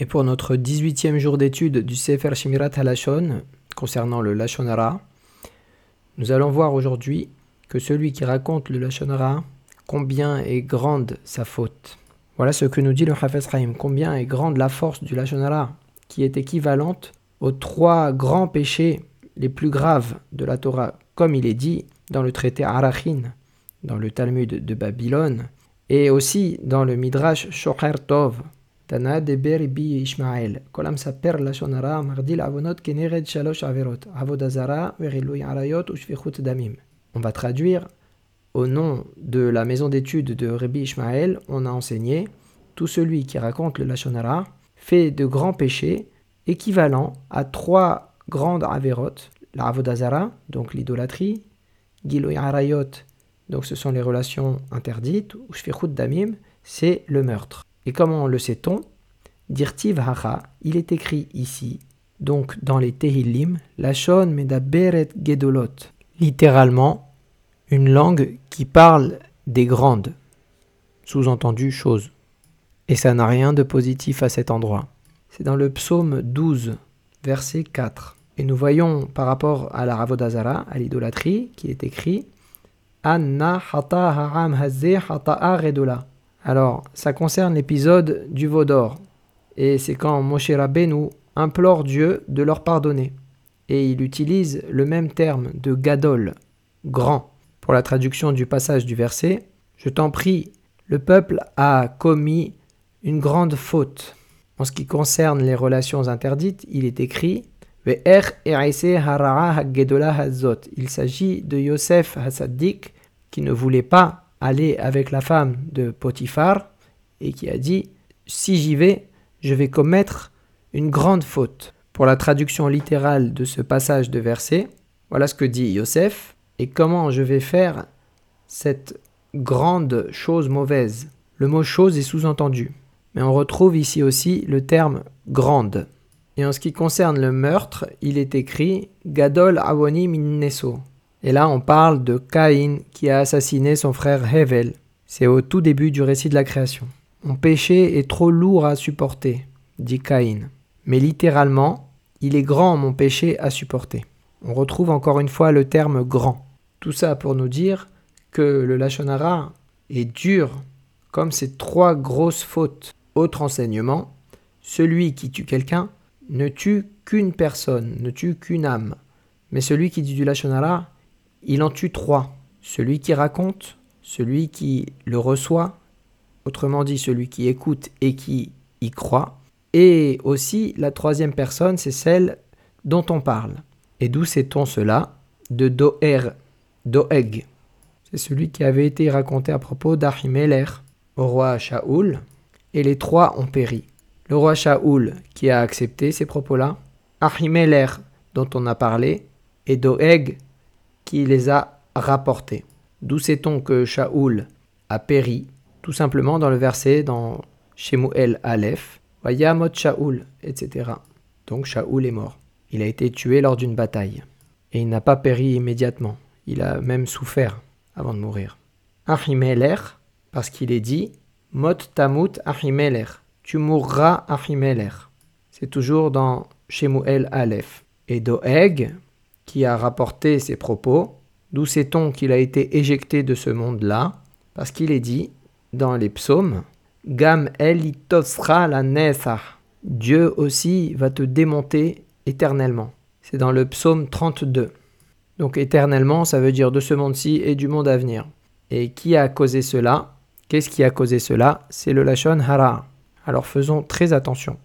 Et pour notre 18e jour d'étude du Sefer Shimirat HaLashon, concernant le Lashonara, nous allons voir aujourd'hui que celui qui raconte le Lashonara, combien est grande sa faute. Voilà ce que nous dit le Hafez Rahim, combien est grande la force du Lashonara, qui est équivalente aux trois grands péchés les plus graves de la Torah, comme il est dit dans le traité Arachin, dans le Talmud de Babylone, et aussi dans le Midrash Shocher Tov, On va traduire au nom de la maison d'études de Rabbi Ishmael, on a enseigné tout celui qui raconte le lashonara fait de grands péchés équivalents à trois grandes averot. La avodazara, donc l'idolâtrie, Gilui arayot, donc ce sont les relations interdites, ou shvichut damim, c'est le meurtre. Et comment le sait-on? Dirtiv hacha, il est écrit ici, donc dans les Tehillim, Lashon medaberet gedolot, littéralement une langue qui parle des grandes, sous-entendu choses. Et ça n'a rien de positif à cet endroit. C'est dans le psaume 12, verset 4. Et nous voyons par rapport à la Ravodazara, à l'idolâtrie, qui est écrit Anna hata haram hazeh hata'a redola. Alors, ça concerne l'épisode du veau d'or. Et c'est quand Moshe Rabbeinu implore Dieu de leur pardonner. Et il utilise le même terme de gadol, grand. Pour la traduction du passage du verset, je t'en prie, le peuple a commis une grande faute. En ce qui concerne les relations interdites, il est écrit Il s'agit de Yosef Hassadik qui ne voulait pas aller avec la femme de Potiphar et qui a dit Si j'y vais, je vais commettre une grande faute. Pour la traduction littérale de ce passage de verset, voilà ce que dit Yosef et comment je vais faire cette grande chose mauvaise. Le mot chose est sous-entendu, mais on retrouve ici aussi le terme grande. Et en ce qui concerne le meurtre, il est écrit Gadol Awani Minneso, et là, on parle de Caïn qui a assassiné son frère Hevel. C'est au tout début du récit de la création. Mon péché est trop lourd à supporter, dit Caïn. Mais littéralement, il est grand mon péché à supporter. On retrouve encore une fois le terme grand. Tout ça pour nous dire que le Lachonara est dur comme ces trois grosses fautes. Autre enseignement, celui qui tue quelqu'un ne tue qu'une personne, ne tue qu'une âme. Mais celui qui dit du Lachonara il en tue trois. Celui qui raconte, celui qui le reçoit, autrement dit celui qui écoute et qui y croit. Et aussi la troisième personne, c'est celle dont on parle. Et d'où sait-on cela? De Doer, Doeg. C'est celui qui avait été raconté à propos d'Ahimeler au roi Shaoul, et les trois ont péri. Le roi Shaoul qui a accepté ces propos-là, Ahimeler dont on a parlé, et Doeg qui les a rapportés. D'où sait-on que Shaoul a péri? Tout simplement dans le verset dans Shemuel Aleph, Vayamot Shaoul, etc. Donc Shaoul est mort. Il a été tué lors d'une bataille. Et il n'a pas péri immédiatement. Il a même souffert avant de mourir. Ahimeler, parce qu'il est dit Mot tamut Ahimeler. Tu mourras Ahimeler. C'est toujours dans Shemuel Aleph. Et Doeg, a rapporté ces propos, d'où sait-on qu'il a été éjecté de ce monde-là? Parce qu'il est dit dans les psaumes Gam elitosra la nesa. Dieu aussi va te démonter éternellement. C'est dans le psaume 32. Donc éternellement, ça veut dire de ce monde-ci et du monde à venir. Et qui a causé cela? Qu'est-ce qui a causé cela? C'est le Lachon Hara. Alors faisons très attention.